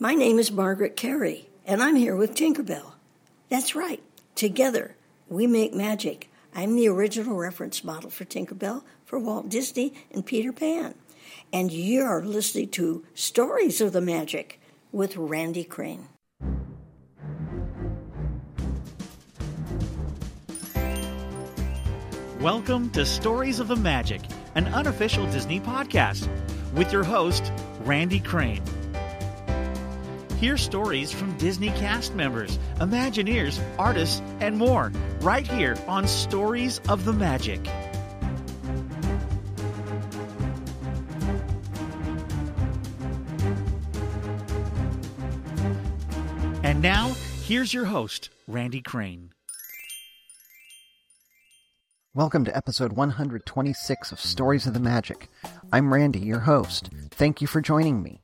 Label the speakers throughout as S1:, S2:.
S1: My name is Margaret Kerry, and I'm here with Tinkerbell. That's right. Together, we make magic. I'm the original reference model for Tinkerbell for Walt Disney and Peter Pan. And you're listening to Stories of the Magic with Randy Crane.
S2: Welcome to Stories of the Magic, an unofficial Disney podcast, with your host, Randy Crane. Hear stories from Disney cast members, Imagineers, artists, and more right here on Stories of the Magic. And now, here's your host, Randy Crane.
S3: Welcome to episode 126 of Stories of the Magic. I'm Randy, your host. Thank you for joining me.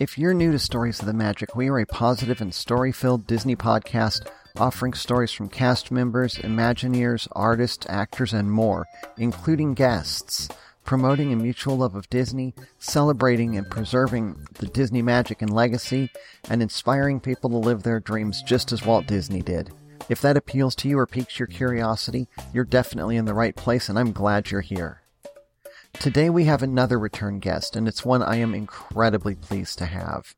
S3: If you're new to Stories of the Magic, we are a positive and story filled Disney podcast offering stories from cast members, Imagineers, artists, actors, and more, including guests, promoting a mutual love of Disney, celebrating and preserving the Disney magic and legacy, and inspiring people to live their dreams just as Walt Disney did. If that appeals to you or piques your curiosity, you're definitely in the right place, and I'm glad you're here. Today we have another return guest, and it's one I am incredibly pleased to have.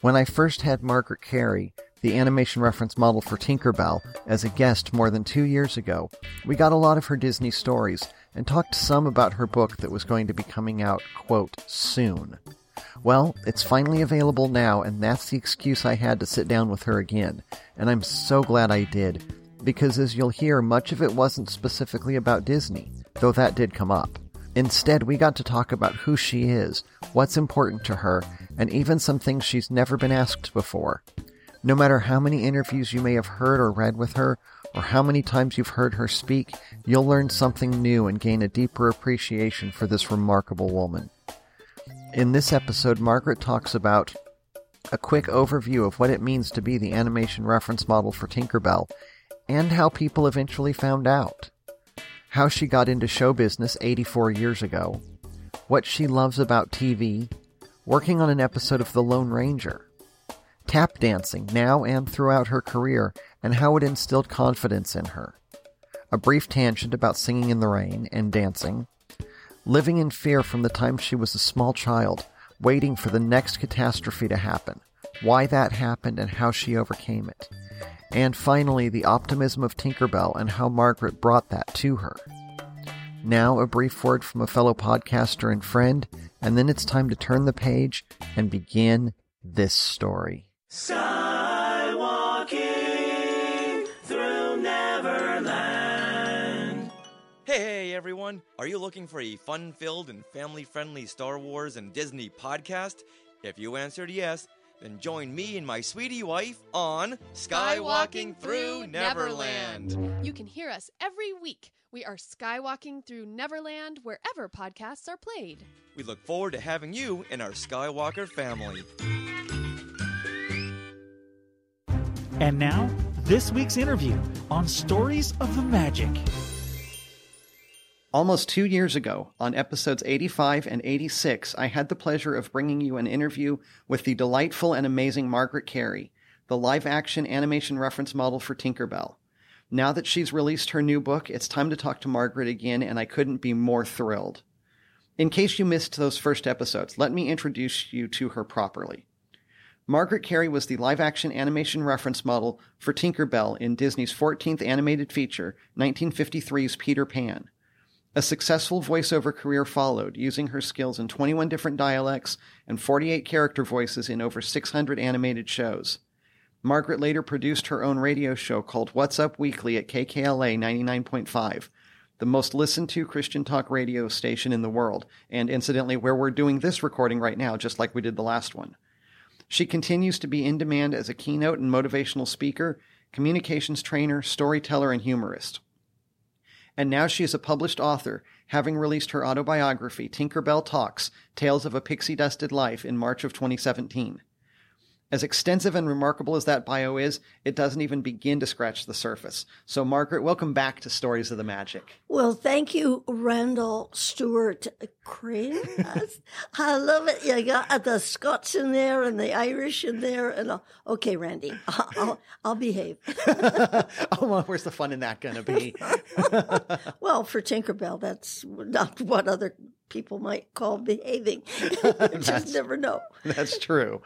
S3: When I first had Margaret Kerry, the animation reference model for Tinkerbell, as a guest more than two years ago, we got a lot of her Disney stories and talked some about her book that was going to be coming out, quote, soon. Well, it's finally available now, and that's the excuse I had to sit down with her again. And I'm so glad I did, because as you'll hear, much of it wasn't specifically about Disney, though that did come up. Instead, we got to talk about who she is, what's important to her, and even some things she's never been asked before. No matter how many interviews you may have heard or read with her, or how many times you've heard her speak, you'll learn something new and gain a deeper appreciation for this remarkable woman. In this episode, Margaret talks about a quick overview of what it means to be the animation reference model for Tinkerbell and how people eventually found out. How she got into show business 84 years ago, what she loves about TV, working on an episode of The Lone Ranger, tap dancing now and throughout her career, and how it instilled confidence in her. A brief tangent about singing in the rain and dancing, living in fear from the time she was a small child, waiting for the next catastrophe to happen, why that happened and how she overcame it. And finally, the optimism of Tinkerbell and how Margaret brought that to her. Now, a brief word from a fellow podcaster and friend, and then it's time to turn the page and begin this story.
S4: Skywalking through Neverland.
S5: Hey everyone! Are you looking for a fun filled and family friendly Star Wars and Disney podcast? If you answered yes, then join me and my sweetie wife on Skywalking Through Neverland.
S6: You can hear us every week. We are skywalking through Neverland wherever podcasts are played.
S5: We look forward to having you in our Skywalker family.
S2: And now, this week's interview on Stories of the Magic.
S3: Almost two years ago, on episodes 85 and 86, I had the pleasure of bringing you an interview with the delightful and amazing Margaret Kerry, the live action animation reference model for Tinkerbell. Now that she's released her new book, it's time to talk to Margaret again, and I couldn't be more thrilled. In case you missed those first episodes, let me introduce you to her properly. Margaret Kerry was the live action animation reference model for Tinkerbell in Disney's 14th animated feature, 1953's Peter Pan. A successful voiceover career followed, using her skills in 21 different dialects and 48 character voices in over 600 animated shows. Margaret later produced her own radio show called What's Up Weekly at KKLA 99.5, the most listened to Christian talk radio station in the world, and incidentally, where we're doing this recording right now, just like we did the last one. She continues to be in demand as a keynote and motivational speaker, communications trainer, storyteller, and humorist. And now she is a published author, having released her autobiography, Tinkerbell Talks Tales of a Pixie Dusted Life, in March of 2017. As extensive and remarkable as that bio is, it doesn't even begin to scratch the surface. So, Margaret, welcome back to Stories of the Magic.
S1: Well, thank you, Randall Stewart Crane. I love it. You got the Scots in there and the Irish in there, and all. okay, Randy, I'll, I'll, I'll behave.
S3: oh, well, where's the fun in that going to be?
S1: well, for Tinkerbell, that's not what other people might call behaving. you just never know.
S3: That's true.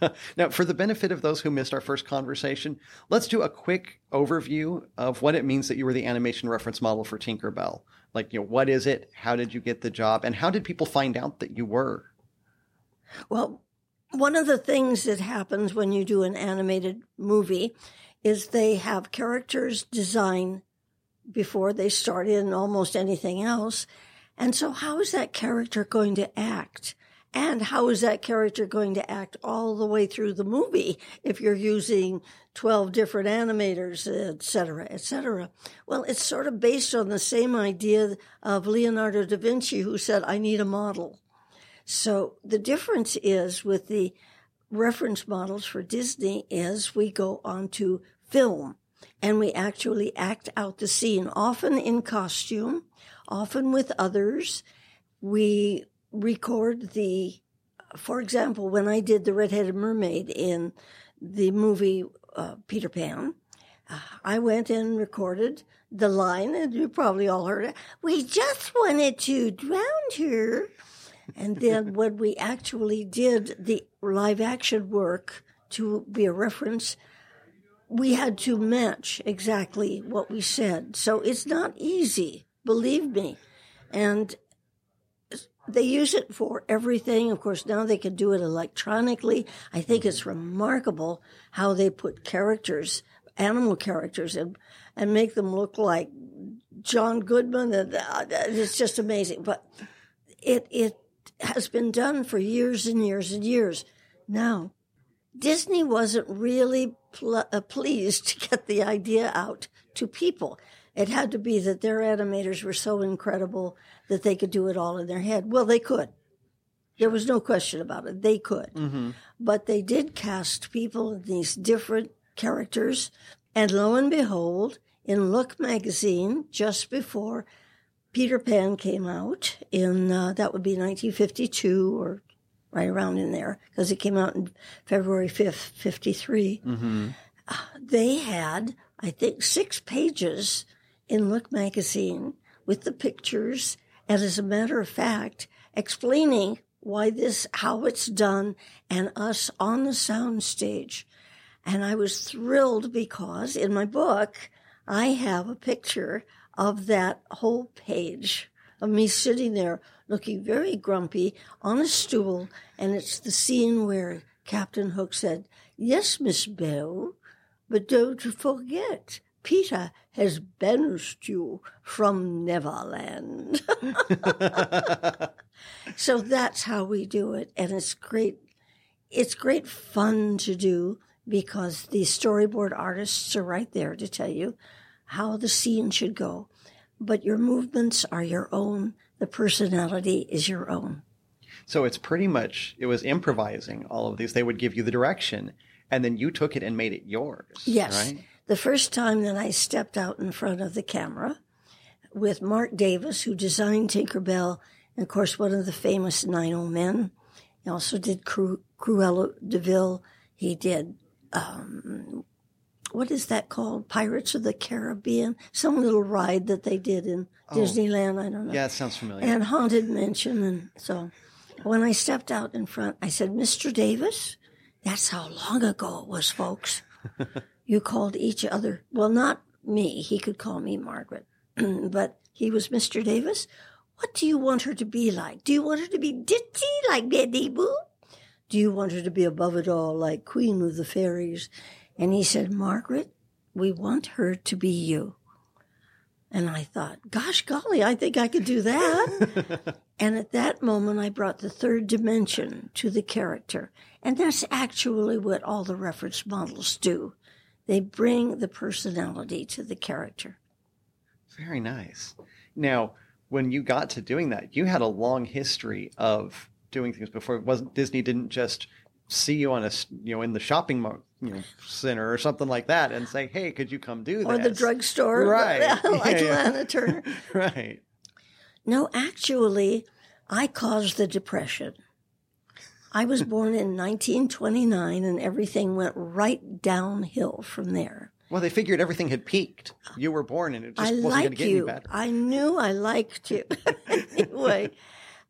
S3: now, for the benefit of those who missed our first conversation, let's do a quick overview of what it means that you were the animation reference model for Tinkerbell. Like, you know, what is it? How did you get the job? And how did people find out that you were?
S1: Well, one of the things that happens when you do an animated movie is they have characters design before they start in almost anything else. And so, how is that character going to act? And how is that character going to act all the way through the movie if you're using 12 different animators, et cetera, et cetera? Well, it's sort of based on the same idea of Leonardo da Vinci, who said, I need a model. So the difference is with the reference models for Disney is we go onto film and we actually act out the scene, often in costume, often with others. We record the, for example, when I did the Red-Headed Mermaid in the movie uh, Peter Pan, uh, I went and recorded the line, and you probably all heard it. We just wanted to drown her. And then when we actually did the live action work to be a reference, we had to match exactly what we said. So it's not easy, believe me. And they use it for everything. Of course, now they can do it electronically. I think it's remarkable how they put characters, animal characters, and and make them look like John Goodman. And it's just amazing. But it it has been done for years and years and years. Now, Disney wasn't really pl- uh, pleased to get the idea out to people. It had to be that their animators were so incredible that they could do it all in their head. Well, they could. There was no question about it. They could.
S3: Mm-hmm.
S1: But they did cast people in these different characters. And lo and behold, in Look magazine, just before Peter Pan came out in, uh, that would be 1952 or right around in there, because it came out in February 5th, 53.
S3: Mm-hmm.
S1: They had, I think, six pages in Look magazine with the pictures and as a matter of fact, explaining why this, how it's done, and us on the sound stage. And I was thrilled because in my book, I have a picture of that whole page of me sitting there looking very grumpy on a stool. And it's the scene where Captain Hook said, Yes, Miss Belle, but don't forget, Peter has banished you from Neverland. so that's how we do it. And it's great. It's great fun to do because the storyboard artists are right there to tell you how the scene should go. But your movements are your own. The personality is your own.
S3: So it's pretty much, it was improvising all of these. They would give you the direction and then you took it and made it yours.
S1: Yes.
S3: Right?
S1: The first time that I stepped out in front of the camera with Marc Davis, who designed Tinkerbell, and of course, one of the famous Nine Old Men. He also did Cru- Cruella de Vil. He did, um, what is that called? Pirates of the Caribbean? Some little ride that they did in
S3: Oh.
S1: Disneyland. I don't know.
S3: Yeah, it sounds familiar.
S1: And Haunted Mansion. And so when I stepped out in front, I said, Mr. Davis, that's how long ago it was, folks. you called each other. Well, not me. He could call me Margaret, but he was Mr. Davis. What do you want her to be like? Do you want her to be ditzy like Betty Boop? Do you want her to be above it all like Queen of the Fairies? And he said, Margaret, we want her to be you. And I thought, gosh golly, I think I could do that. and at that moment, I brought the third dimension to the character. And that's actually what all the reference models do. They bring the personality to the character.
S3: Very nice. Now, when you got to doing that, you had a long history of doing things before. It wasn't Disney didn't just see you on a you know in the shopping mo- you know center or something like that and say, "Hey, could you come do
S1: that?
S3: or
S1: the drugstore,
S3: Right.
S1: like
S3: Yeah, yeah.
S1: Lana Turner.
S3: right.
S1: No, actually, I caused the depression. I was born in 1929, and everything went right downhill from there.
S3: Well, they figured everything had peaked. You were born, and it just
S1: I
S3: wasn't going to
S1: like
S3: get
S1: you.
S3: any better.
S1: I knew I liked you. anyway,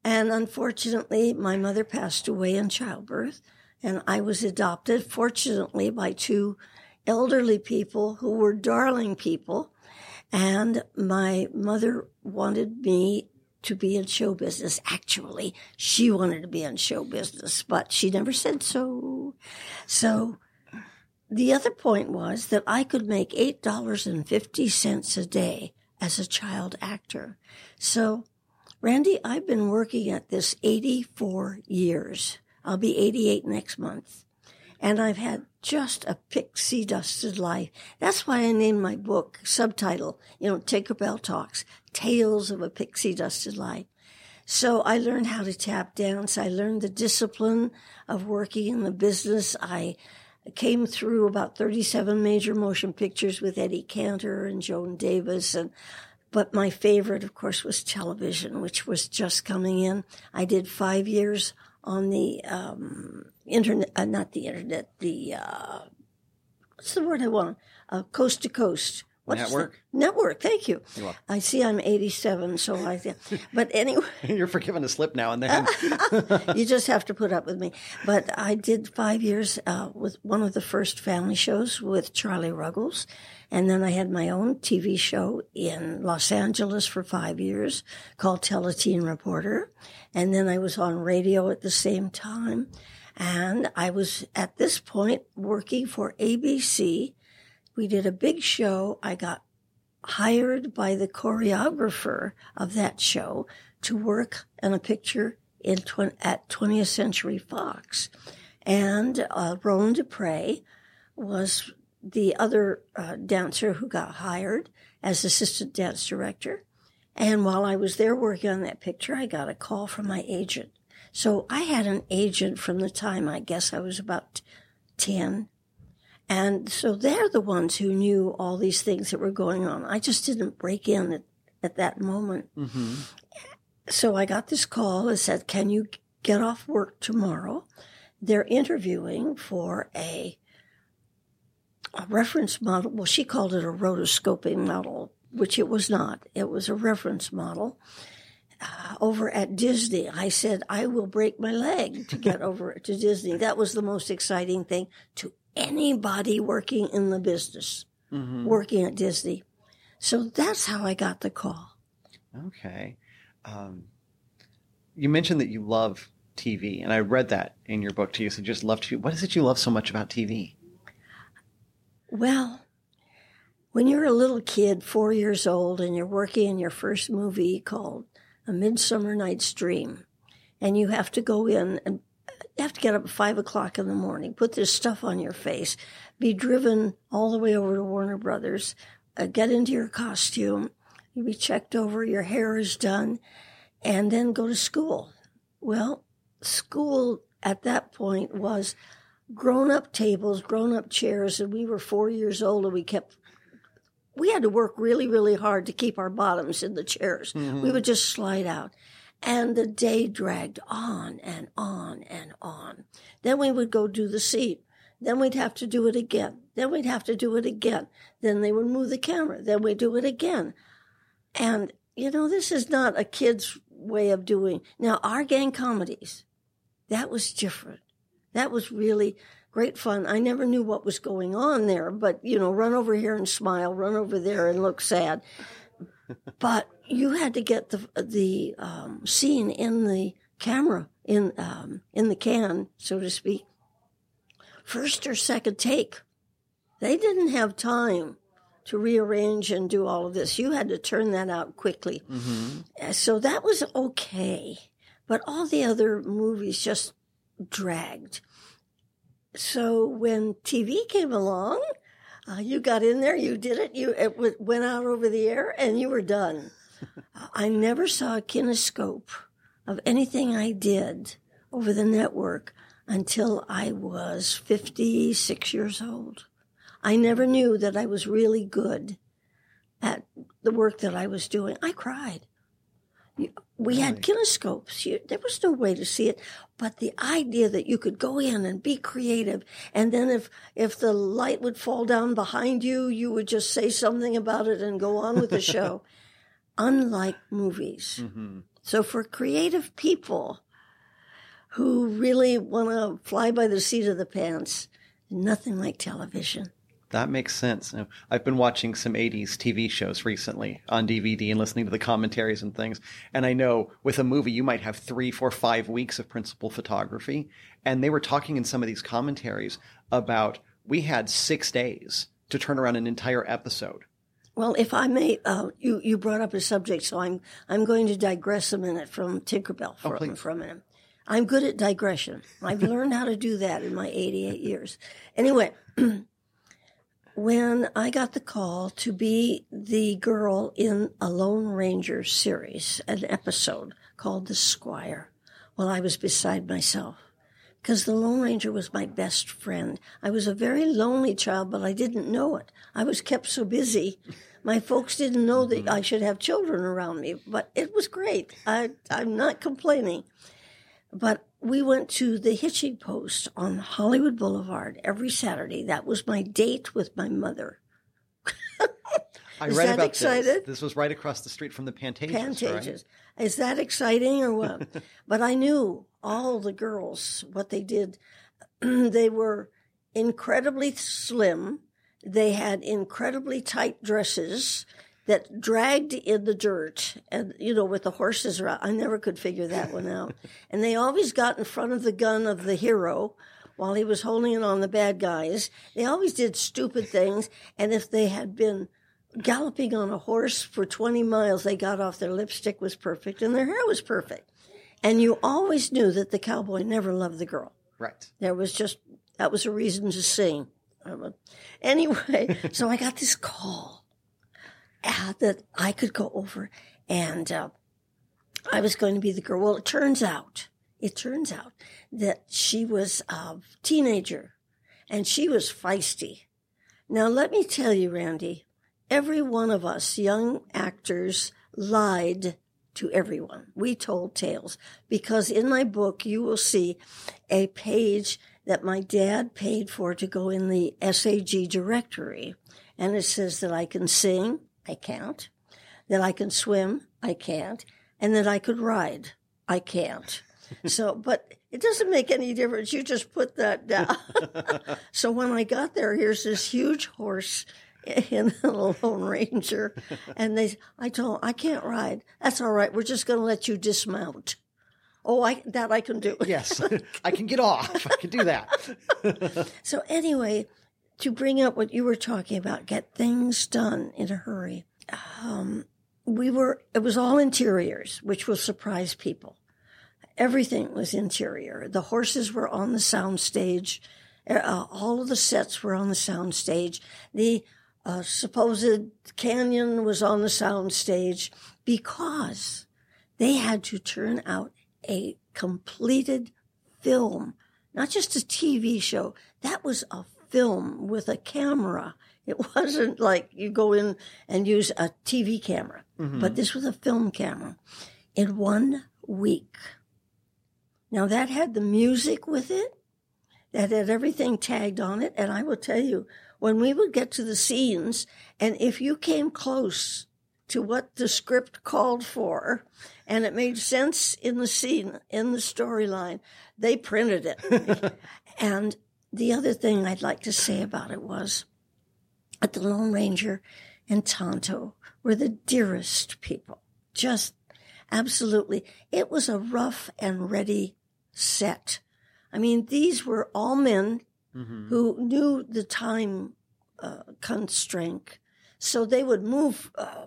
S1: and unfortunately, my mother passed away in childbirth, and I was adopted, fortunately, by two elderly people who were darling people. And my mother wanted me to be in show business. Actually, she wanted to be in show business, but she never said so. So the other point was that I could make $8.50 a day as a child actor. So, Randy, I've been working at this 84 years. I'll be 88 next month. And I've had just a pixie dusted life. That's why I named my book subtitle, you know, Tinkerbell Talks, Tales of a Pixie Dusted Life. So I learned how to tap dance. I learned the discipline of working in the business. I came through about 37 major motion pictures with Eddie Cantor and Joan Davis and but my favorite of course was television which was just coming in i did five years on the um, internet uh, not the internet the uh, what's the word i want uh, coast to coast What's the-
S3: Network?
S1: network thank you i see i'm 87 so i but anyway
S3: You're forgiven a slip now and then.
S1: you just have to put up with me. But I did five years uh, with one of the first family shows with Charlie Ruggles. And then I had my own TV show in Los Angeles for five years called Teleteen Reporter. And then I was on radio at the same time. And I was at this point working for ABC. We did a big show. I got hired by the choreographer of that show to work on a picture in tw- at 20th Century Fox. And uh, Roland Dupree was the other uh, dancer who got hired as assistant dance director. And while I was there working on that picture, I got a call from my agent. So I had an agent from the time I guess I was about 10. And so they're the ones who knew all these things that were going on. I just didn't break in at, at that moment.
S3: hmm
S1: So I got this call that said, Can you get off work tomorrow? They're interviewing for a, a reference model. Well, she called it a rotoscoping model, which it was not. It was a reference model. Uh, over at Disney, I said, I will break my leg to get over to Disney. That was the most exciting thing to anybody working in the business,
S3: hmm
S1: working at Disney. So that's how I got the call.
S3: Okay. Um, you mentioned that you love TV, and I read that in your book too. So just love TV. What is it you love so much about TV?
S1: Well, when you're a little kid, four years old, and you're working in your first movie called A Midsummer Night's Dream, and you have to go in and you have to get up at five o'clock in the morning, put this stuff on your face, be driven all the way over to Warner Brothers, uh, get into your costume, you be checked over, your hair is done, and then go to school. Well, school at that point was grown up tables, grown up chairs, and we were four years old and we kept we had to work really, really hard to keep our bottoms in the chairs. We would just slide out. And the day dragged on and on and on. Then we would go do the seat. Then we'd have to do it again. Then we'd have to do it again. Then they would move the camera. Then we'd do it again. And, you know, this is not a kid's way of doing. Now, our gang comedies, that was different. That was really great fun. I never knew what was going on there, but, you know, run over here and smile, run over there and look sad. but you had to get the the um, scene in the camera in um, in the can, so to speak, first or second take. They didn't have time to rearrange and do all of this. You had to turn that out quickly. Uh, So that was okay. But all the other movies just dragged. So when TV came along, uh, you got in there, you did it, you it went out over the air, and you were done. I never saw a kinescope of anything I did over the network until I was 56 years old. I never knew that I was really good at the work that I was doing. I cried. We had kinescopes. You, there was no way to see it, but the idea that you could go in and be creative, and then if if the light would fall down behind you, you would just say something about it and go on with the show. Unlike movies, mm-hmm. so for creative people who really want to fly by the seat of the pants, nothing like television.
S3: That makes sense. I've been watching some 80s TV shows recently on DVD and listening to the commentaries and things. And I know with a movie, you might have three, four, five weeks of principal photography. And they were talking in some of these commentaries about we had six days to turn around an entire episode.
S1: Well, if I may, uh, you you brought up a subject, so I'm I'm going to digress a minute from Tinkerbell for,
S3: please.
S1: for a minute. I'm good at digression. I've learned how to do that in my 88 years. Anyway, when I got the call to be the girl in a Lone Ranger series, an episode called The Squire, well, I was beside myself because the Lone Ranger was my best friend. I was a very lonely child, but I didn't know it. I was kept so busy. My folks didn't know that mm-hmm. I should have children around me, but it was great. I, I'm not complaining. But we went to the hitching post on Hollywood Boulevard every Saturday. That was my date with my mother.
S3: I
S1: Is
S3: read
S1: that
S3: about
S1: excited?
S3: this. This was right across the street from the Pantages.
S1: Pantages. Is that exciting or what? but I knew all the girls, what they did. they were incredibly slim. They had incredibly tight dresses that dragged in the dirt and, you know, with the horses around. I never could figure that one out. and they always got in front of the gun of the hero while he was holding it on the bad guys. They always did stupid things. And if they had been galloping on a horse for 20 miles, they got off their lipstick was perfect and their hair was perfect. And you always knew that the cowboy never loved the girl.
S3: Right.
S1: There was just, that was a reason to sing. Anyway, so I got this call uh, that I could go over and uh, I was going to be the girl. Well, it turns out, it turns out that she was a teenager and she was feisty. Now, let me tell you, Randy, every one of us young actors lied to everyone. We told tales because in my book, you will see a page that my dad paid for to go in the SAG directory. And it says that I can sing, I can't, that I can swim, I can't, and that I could ride, I can't. So, but it doesn't make any difference. You just put that down. so when I got there, here's this huge horse in the Lone Ranger, and they, I told, 'em, I can't ride. That's all right. We're just going to let you dismount. Oh, I that I can do.
S3: Yes. I can get off. I can do that.
S1: So anyway, to bring up what you were talking about, get things done in a hurry. Um, we were. It was all interiors, which will surprise people. Everything was interior. The horses were on the sound stage. Uh, all of the sets were on the sound stage. The uh, supposed canyon was on the sound stage because they had to turn out a completed film, not just a TV show. That was a film with a camera. It wasn't like you go in and use a TV camera, but this was a film camera in one week. Now that had the music with it, that had everything tagged on it. And I will tell you, when we would get to the scenes, and if you came close to what the script called for, and it made sense in the scene, in the storyline, they printed it. and the other thing I'd like to say about it was at the Lone Ranger and Tonto were the dearest people. Just absolutely. It was a rough and ready set. I mean, these were all men who knew the time uh, constraint. So they would move uh,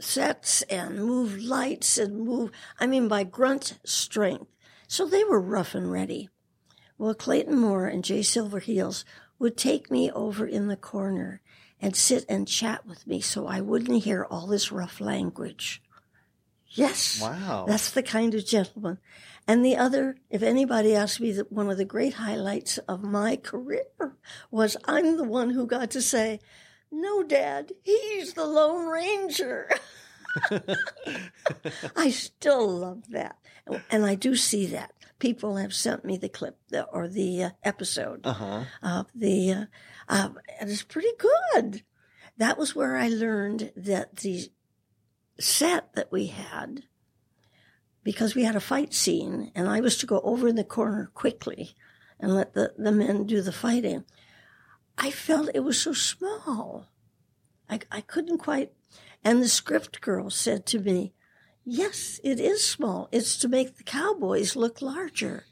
S1: sets and move lights and move, I mean, by grunt strength. So they were rough and ready. Well, Clayton Moore and Jay Silverheels would take me over in the corner and sit and chat with me so I wouldn't hear all this rough language. Yes.
S3: Wow.
S1: That's the kind of gentleman. And the other, if anybody asks me that one of the great highlights of my career was I'm the one who got to say, no, Dad, he's the Lone Ranger. I still love that. And I do see that. People have sent me the clip or the uh, episode
S3: Uh-huh.
S1: of the, uh, uh, and it's pretty good. That was where I learned that the set that we had, because we had a fight scene and I was to go over in the corner quickly and let the, the men do the fighting. I felt it was so small. I, I couldn't quite. And the script girl said to me, Yes, it is small. It's to make the cowboys look larger.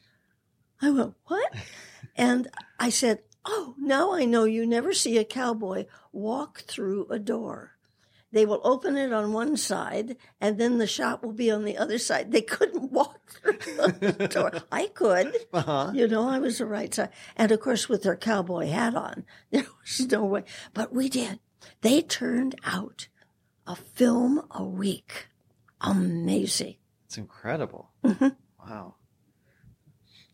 S1: I went, What? and I said, Oh, now I know you never see a cowboy walk through a door. They will open it on one side and then the shop will be on the other side. They couldn't walk through the door. I could.
S3: Uh-huh.
S1: You know, I was the right side. And of course, with their cowboy hat on, there was no way. But we did. They turned out a film a week. Amazing.
S3: It's incredible.
S1: Mm-hmm.
S3: Wow.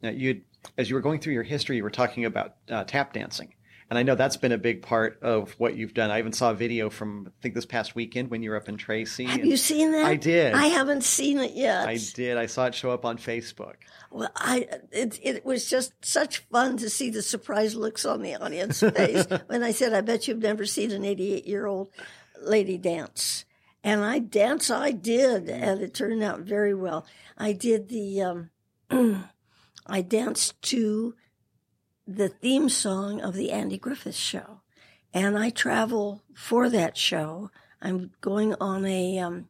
S3: Now, you, as you were going through your history, you were talking about uh, tap dancing, and I know that's been a big part of what you've done. I even saw a video from I think this past weekend when you were up in Tracy.
S1: Have you seen that?
S3: I did.
S1: I haven't seen it yet.
S3: I did. I saw it show up on Facebook.
S1: Well, I it it was just such fun to see the surprised looks on the audience face when I said, "I bet you've never seen an 88 year old lady dance." And I dance, I did, and it turned out very well. I did the, um, I danced to the theme song of the Andy Griffith Show, and I travel for that show. I'm going on a um,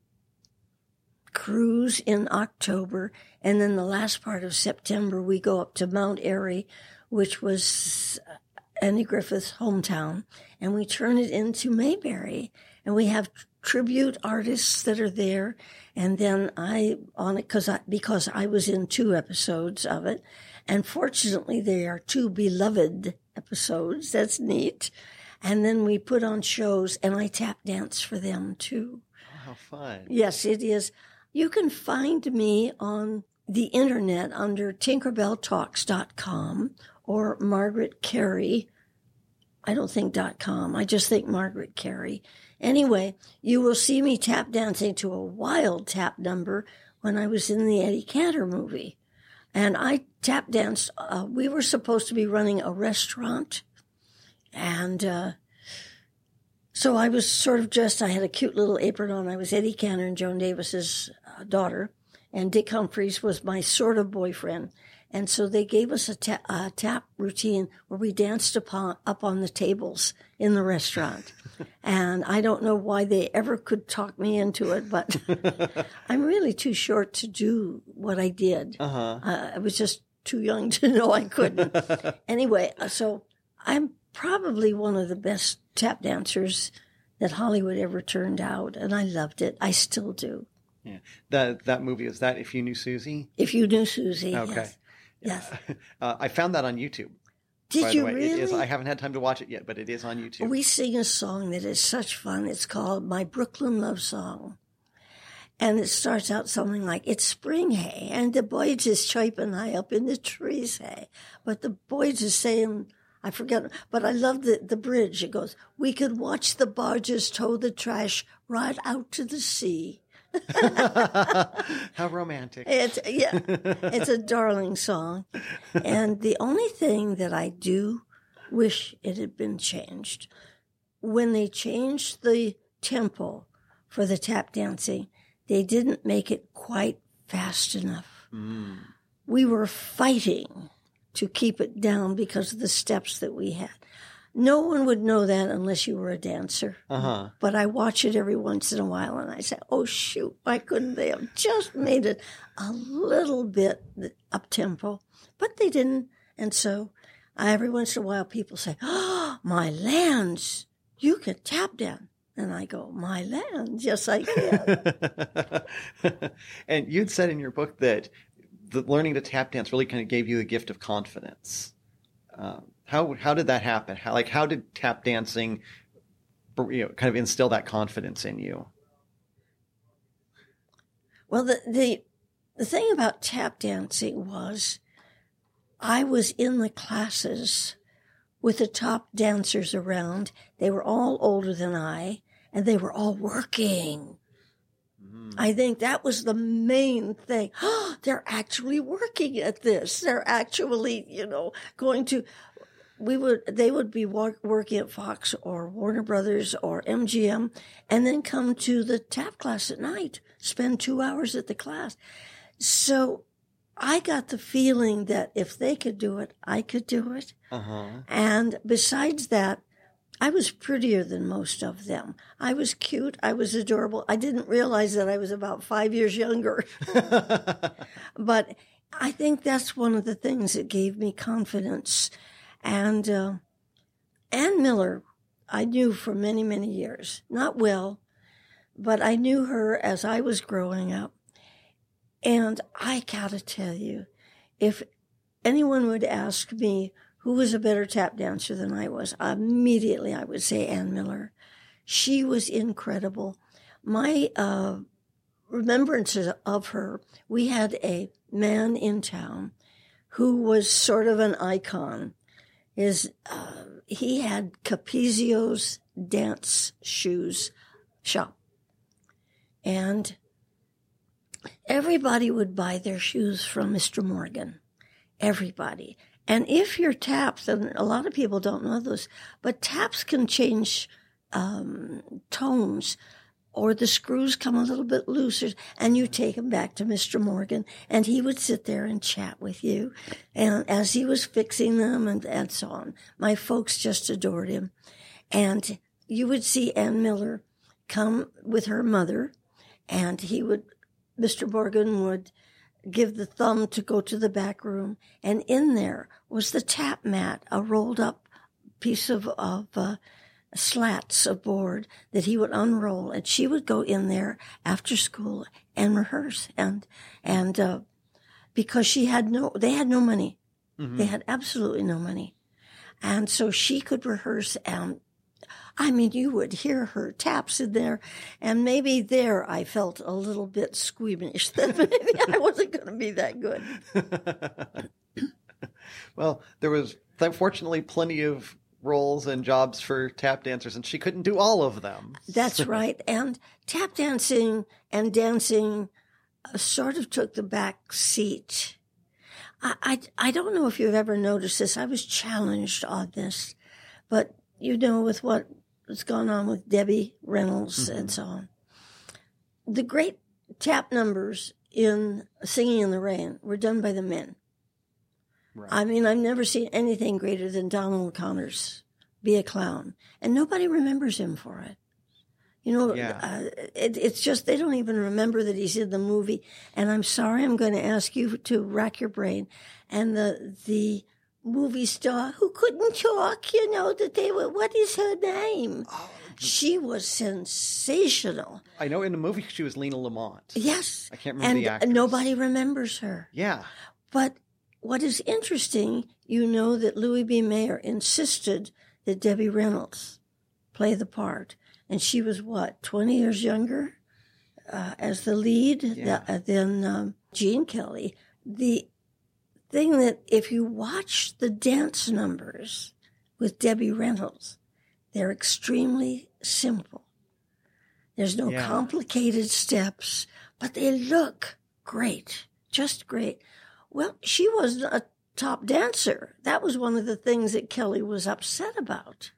S1: cruise in October, and then the last part of September we go up to Mount Airy, which was Andy Griffith's hometown, and we turn it into Mayberry, and we have tribute artists that are there, and then I on it because I because I was in two episodes of it, and fortunately they are two beloved episodes. That's neat. And then we put on shows, and I tap dance for them too.
S3: Oh, how fun!
S1: Yes, it is. You can find me on the internet under tinkerbelltalks.com or Margaret Kerry. I don't think .com. I just think Margaret Kerry. Anyway, you will see me tap dancing to a wild tap number when I was in the Eddie Cantor movie. And I tap danced. Uh, we were supposed to be running a restaurant. And uh, so I was sort of dressed. I had a cute little apron on. I was Eddie Cantor and Joan Davis's uh, daughter. And Dick Humphreys was my sort of boyfriend. And so they gave us a, ta- a tap routine where we danced upon, up on the tables in the restaurant. and I don't know why they ever could talk me into it, but I'm really too short to do what I did.
S3: Uh-huh.
S1: Uh, I was just too young to know I couldn't. anyway, uh, so I'm probably one of the best tap dancers that Hollywood ever turned out, and I loved it. I still do.
S3: Yeah. That that movie is that if you knew Susie.
S1: If you knew Susie,
S3: Okay.
S1: yes. Yes.
S3: Uh, I found that on YouTube.
S1: Did
S3: by
S1: you
S3: the way.
S1: really?
S3: It is, I haven't had time to watch it yet, but it is on YouTube.
S1: We sing a song that is such fun. It's called My Brooklyn Love Song. And it starts out something like, it's spring, hey, and the boys is chirping high up in the trees, hey. But the boys is saying, I forget, but I love the, the bridge. It goes, we could watch the barges tow the trash right out to the sea.
S3: How romantic.
S1: It's yeah, it's a darling song, and the only thing that I do wish it had been changed when they changed the tempo for the tap dancing, they didn't make it quite fast enough.
S3: Mm.
S1: We were fighting to keep it down because of the steps that we had. No one would know that unless you were a dancer.
S3: Uh huh.
S1: But I watch it every once in a while and I say, oh, shoot, why couldn't they have just made it a little bit up tempo? But they didn't. And so every once in a while people say, oh, my lands, you can tap down. And I go, my lands, yes, I can.
S3: and you'd said in your book that the learning to tap dance really kind of gave you the gift of confidence. Um, how how did that happen? How like how did tap dancing, you know, kind of instill that confidence in you?
S1: Well, the, the, the thing about tap dancing was I was in the classes with the top dancers around. They were all older than I and they were all working. Mm-hmm. I think that was the main thing. they're actually working at this. They're actually, you know, going to, we would, they would be work, working at Fox or Warner Brothers or MGM and then come to the tap class at night, spend two hours at the class. So I got the feeling that if they could do it, I could do it.
S3: Uh-huh.
S1: And besides that, I was prettier than most of them. I was cute. I was adorable. I didn't realize that I was about five years younger. but I think that's one of the things that gave me confidence. And uh, Ann Miller, I knew for many, many years. Not well, but I knew her as I was growing up. And I gotta tell you, if anyone would ask me who was a better tap dancer than I was, immediately I would say Ann Miller. She was incredible. My uh, remembrances of her, we had a man in town who was sort of an icon. His, uh, he had Capezio's dance shoes shop. And everybody would buy their shoes from Mr. Morgan. Everybody. And if your taps, and a lot of people don't know this, but taps can change um, tones or the screws come a little bit looser and you take them back to Mr. Morgan and he would sit there and chat with you. And as he was fixing them and, and so on, my folks just adored him. And you would see Ann Miller come with her mother and he would, Mr. Morgan would give the thumb to go to the back room. And in there was the tap mat, a rolled up piece of, of uh, slats of board that he would unroll. And she would go in there after school and rehearse. And, and, uh, because she had no, they had no money. They had absolutely no money. And so she could rehearse and I mean, you would hear her taps in there, and maybe there I felt a little bit squeamish that maybe I wasn't going to be that good.
S3: well, there was fortunately plenty of roles and jobs for tap dancers, and she couldn't do all of them.
S1: That's right. And tap dancing and dancing uh, sort of took the back seat. I, I, I don't know if you've ever noticed this. I was challenged on this, but you know, with what has gone on with Debbie Reynolds and so on. The great tap numbers in Singing in the Rain were done by the men. I mean, I've never seen anything greater than Donald O'Connor's Be a Clown, and nobody remembers him for it. You know,
S3: Yeah.
S1: uh, it, it's just they don't even remember that he's in the movie. And I'm sorry, I'm going to ask you to rack your brain. And the the movie star who couldn't talk, you know, that they were. What is her name? she was sensational.
S3: I know in the movie she was Lina Lamont.
S1: Yes,
S3: I can't remember
S1: and
S3: the actress.
S1: nobody remembers her.
S3: Yeah.
S1: But what is interesting, you know that Louis B. Mayer insisted that Debbie Reynolds play the part. And she was what, 20 years younger uh, as the lead
S3: Yeah.
S1: th- uh, than um, Gene Kelly. The thing that if you watch the dance numbers with Debbie Reynolds, they're extremely simple. There's no
S3: Yeah.
S1: complicated steps, but they look great, just great. Well, she wasn't a top dancer. That was one of the things that Kelly was upset about.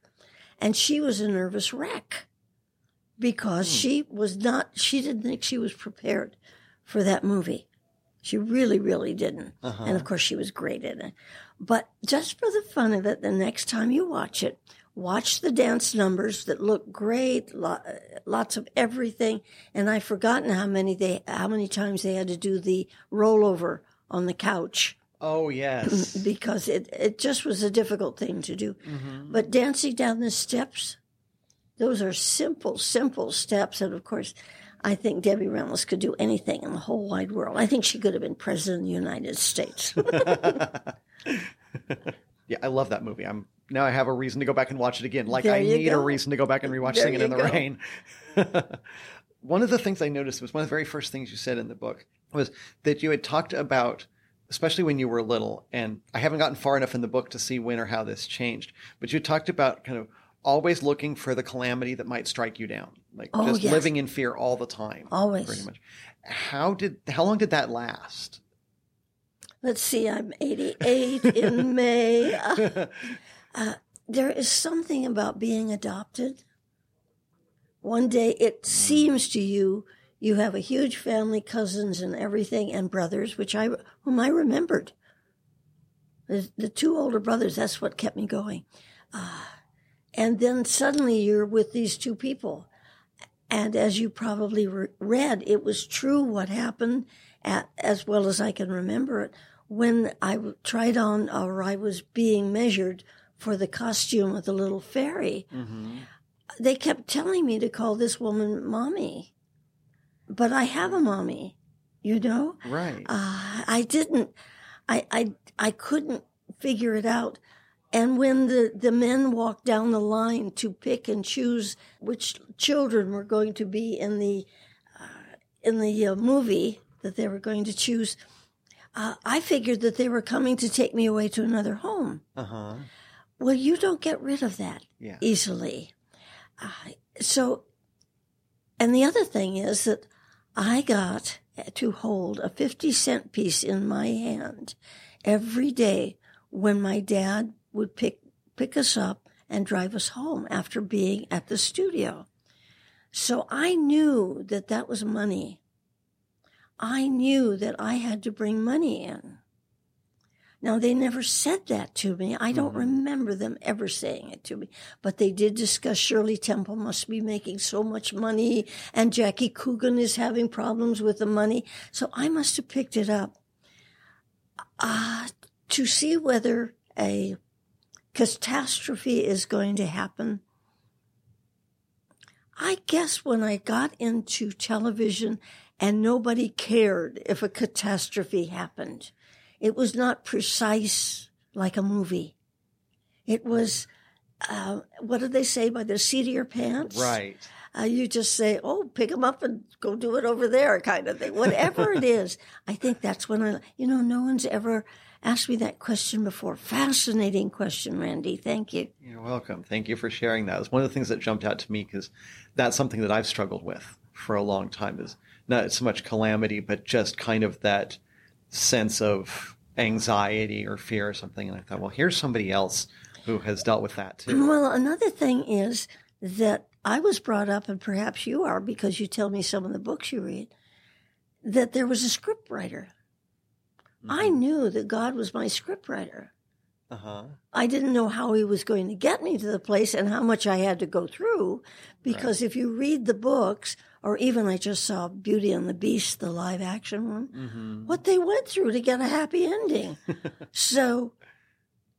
S1: And she was a nervous wreck because hmm. she was not, she didn't think she was prepared for that movie. She really, really didn't. Uh-huh. And of course, she was great in it. But just for the fun of it, the next time you watch it, watch the dance numbers that look great, lots of everything. And I've forgotten how many they, how many times they had to do the rollover on the couch
S3: Oh yes.
S1: because it, it just was a difficult thing to do. Mm-hmm. But dancing down the steps, those are simple, simple steps. And of course, I think Debbie Reynolds could do anything in the whole wide world. I think she could have been president of the United States.
S3: yeah, I love that movie. I'm now I have a reason to go back and watch it again. Like
S1: There
S3: I need a reason to go back and rewatch
S1: There
S3: Singing in the
S1: go.
S3: Rain. one of the things I noticed was one of the very first things you said in the book was that you had talked about, especially when you were little, and I haven't gotten far enough in the book to see when or how this changed, but you talked about kind of always looking for the calamity that might strike you down, like
S1: Oh,
S3: just
S1: yes.
S3: living in fear all the time.
S1: Always.
S3: Pretty much. How did, how long did that last?
S1: Let's see, I'm 88 in May. Uh, uh, there is something about being adopted. One day it seems to you you have a huge family, cousins and everything, and brothers, which I whom I remembered. The, the two older brothers, that's what kept me going. Uh, and then suddenly you're with these two people. And as you probably re- read, it was true what happened at, as well as I can remember it when I tried on or I was being measured for the costume of the little fairy. They kept telling me to call this woman mommy. But I have a mommy, you know?
S3: Right.
S1: Uh, I didn't, I, I, I couldn't figure it out. And when the, the men walked down the line to pick and choose which children were going to be in the, uh, in the uh, movie that they were going to choose, uh, I figured that they were coming to take me away to another home.
S3: Uh huh.
S1: Well, you don't get rid of that
S3: Yeah.
S1: easily. Uh, so, and the other thing is that I got to hold a 50 cent piece in my hand every day when my dad would pick, pick us up and drive us home after being at the studio. So I knew that that was money. I knew that I had to bring money in. Now, they never said that to me. I don't remember them ever saying it to me, but they did discuss Shirley Temple must be making so much money and Jackie Coogan is having problems with the money. So I must have picked it up uh, to see whether a catastrophe is going to happen. I guess when I got into television and nobody cared if a catastrophe happened, it was not precise like a movie. It was, uh, what do they say by the seat of your pants?
S3: Right.
S1: Uh, you just say, oh, pick them up and go do it over there kind of thing. Whatever it is, I think that's when I, you know, no one's ever asked me that question before. Fascinating question, Randy. Thank you.
S3: You're welcome. Thank you for sharing that. It's one of the things that jumped out to me because that's something that I've struggled with for a long time is not so much calamity, but just kind of that sense of anxiety or fear or something. And I thought, well, here's somebody else who has dealt with that too.
S1: Well, another thing is that I was brought up, and perhaps you are because you tell me some of the books you read, that there was a script writer. I knew that God was my script writer.
S3: Uh huh.
S1: I didn't know how he was going to get me to the place and how much I had to go through because if you read the books, or even I just saw Beauty and the Beast, the live action one, what they went through to get a happy ending. so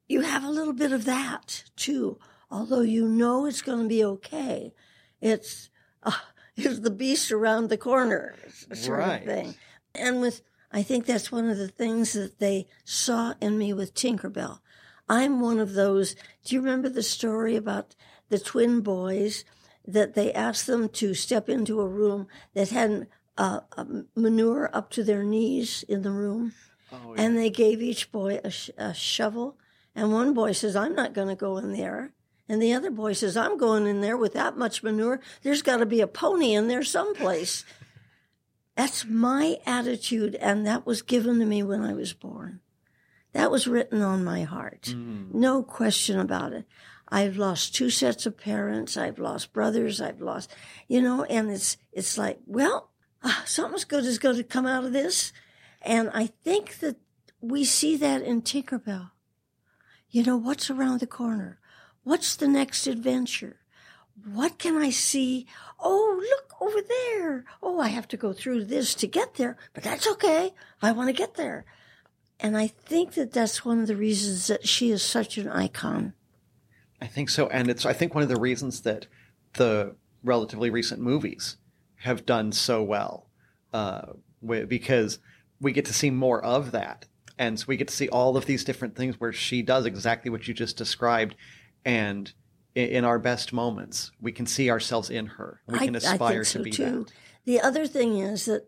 S1: you have a little bit of that too. Although you know it's going to be okay, it's uh, is the beast around the corner sort
S3: Right.
S1: of thing. And with I think that's one of the things that they saw in me with Tinkerbell. I'm one of those. Do you remember the story about the twin boys that they asked them to step into a room that had uh, manure up to their knees in the room?
S3: Oh,
S1: And they gave each boy a, sh- a shovel. And one boy says, I'm not going to go in there. And the other boy says, I'm going in there with that much manure. There's got to be a pony in there someplace. That's my attitude. And that was given to me when I was born. That was written on my heart. No question about it. I've lost two sets of parents. I've lost brothers. I've lost, you know, and it's, it's like, well, ah, something's good is going to come out of this. And I think that we see that in Tinkerbell. You know, what's around the corner? What's the next adventure? What can I see? Oh, look over there. Oh, I have to go through this to get there, but that's okay. I want to get there. And I think that that's one of the reasons that she is such an icon.
S3: I think so. And it's, I think, one of the reasons that the relatively recent movies have done so well uh, because we get to see more of that. And so we get to see all of these different things where she does exactly what you just described. And in our best moments, we can see ourselves in her. We can
S1: I
S3: aspire
S1: think so
S3: to be
S1: too.
S3: that.
S1: The other thing is that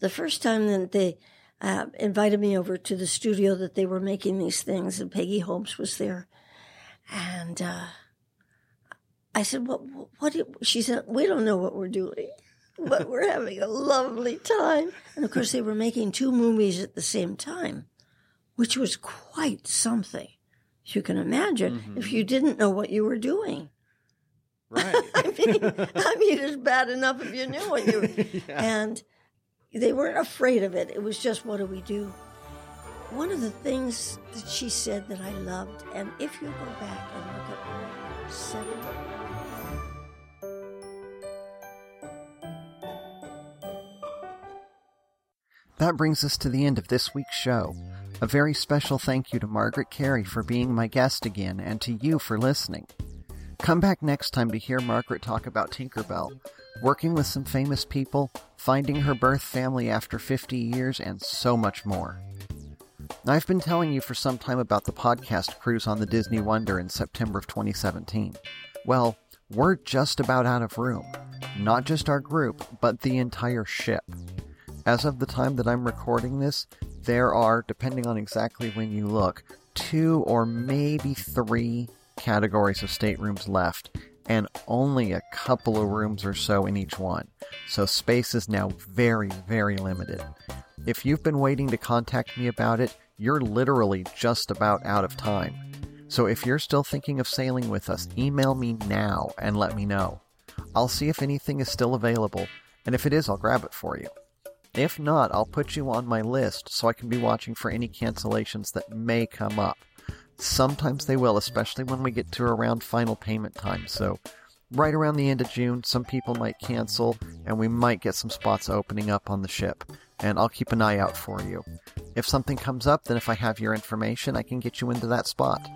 S1: the first time that they uh, invited me over to the studio that they were making these things, and Peggy Holmes was there, and uh, I said, "What? What?" She said, "We don't know what we're doing." but we're having a lovely time. And of course, they were making two movies at the same time, which was quite something. You can imagine mm-hmm. if you didn't know what you were doing.
S3: Right.
S1: I mean, I mean, it's bad enough if you knew what you. yeah. And they weren't afraid of it. It was just, what do we do? One of the things that she said that I loved, and if you go back and look at seven
S3: That brings us to the end of this week's show. A very special thank you to Margaret Kerry for being my guest again and to you for listening. Come back next time to hear Margaret talk about Tinkerbell, working with some famous people, finding her birth family after 50 years, and so much more. I've been telling you for some time about the podcast cruise on the Disney Wonder in September of 2017. Well, we're just about out of room. Not just our group, but the entire ship. As of the time that I'm recording this, there are, depending on exactly when you look, two or maybe three categories of staterooms left, and only a couple of rooms or so in each one. So space is now very, very limited. If you've been waiting to contact me about it, you're literally just about out of time. So if you're still thinking of sailing with us, email me now and let me know. I'll see if anything is still available, and if it is, I'll grab it for you. If not, I'll put you on my list so I can be watching for any cancellations that may come up. Sometimes they will, especially when we get to around final payment time. So, right around the end of June, some people might cancel, and we might get some spots opening up on the ship. And I'll keep an eye out for you. If something comes up, then if I have your information, I can get you into that spot.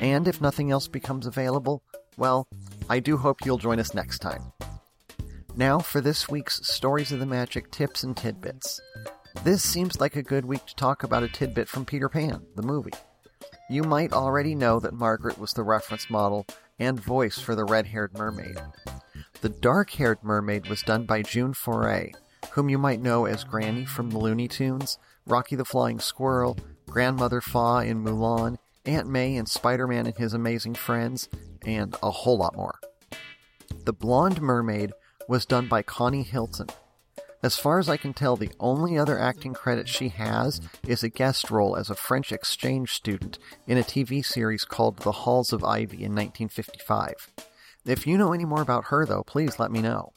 S3: And if nothing else becomes available, well, I do hope you'll join us next time. Now for this week's Stories of the Magic tips and tidbits. This seems like a good week to talk about a tidbit from Peter Pan, the movie. You might already know that Margaret was the reference model and voice for the red haired mermaid. The dark haired mermaid was done by June Foray, whom you might know as Granny from the Looney Tunes, Rocky the Flying Squirrel, Grandmother Fa in Mulan, Aunt May in Spider Man and His Amazing Friends, and a whole lot more. The blonde mermaid was done by Connie Hilton. As far as I can tell, the only other acting credit she has is a guest role as a French exchange student in a TV series called The Halls of Ivy in 1955. If you know any more about her, though, please let me know.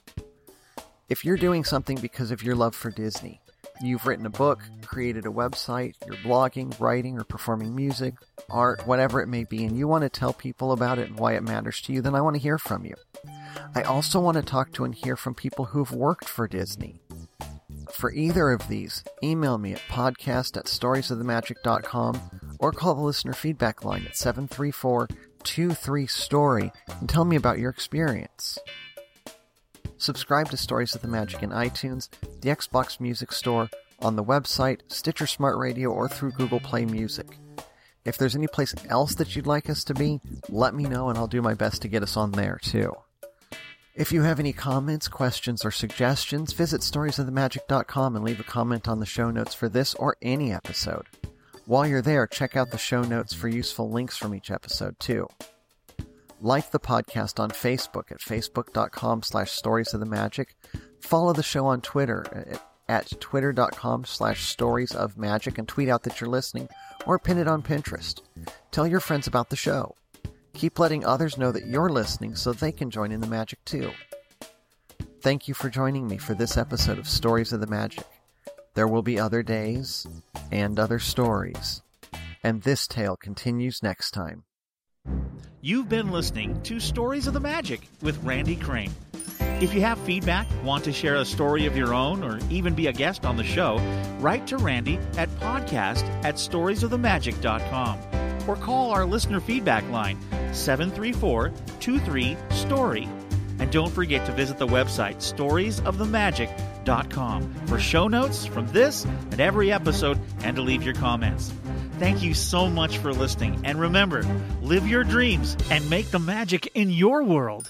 S3: If you're doing something because of your love for Disney, you've written a book, created a website, you're blogging, writing, or performing music, art, whatever it may be, and you want to tell people about it and why it matters to you, then I want to hear from you. I also want to talk to and hear from people who've worked for Disney. For either of these, email me at podcast at storiesofthemagic.com or call the listener feedback line at 734 23 Story and tell me about your experience. Subscribe to Stories of the Magic in iTunes, the Xbox Music Store, on the website, Stitcher Smart Radio, or through Google Play Music. If there's any place else that you'd like us to be, let me know and I'll do my best to get us on there too. If you have any comments, questions, or suggestions, visit storiesofthemagic.com and leave a comment on the show notes for this or any episode. While you're there, check out the show notes for useful links from each episode, too. Like the podcast on Facebook at facebook.com slash stories of the magic. Follow the show on Twitter at, twitter.com slash stories of magic and tweet out that you're listening or pin it on Pinterest. Tell your friends about the show. Keep letting others know that you're listening so they can join in the magic too. Thank you for joining me for this episode of Stories of the Magic. There will be other days and other stories, and this tale continues next time.
S2: You've been listening to Stories of the Magic with Randy Crane. If you have feedback, want to share a story of your own, or even be a guest on the show, write to Randy at podcast at storiesofthemagic.com or call our listener feedback line 734 23 STORY. And don't forget to visit the website storiesofthemagic.com for show notes from this and every episode and to leave your comments. Thank you so much for listening. And remember, live your dreams and make the magic in your world.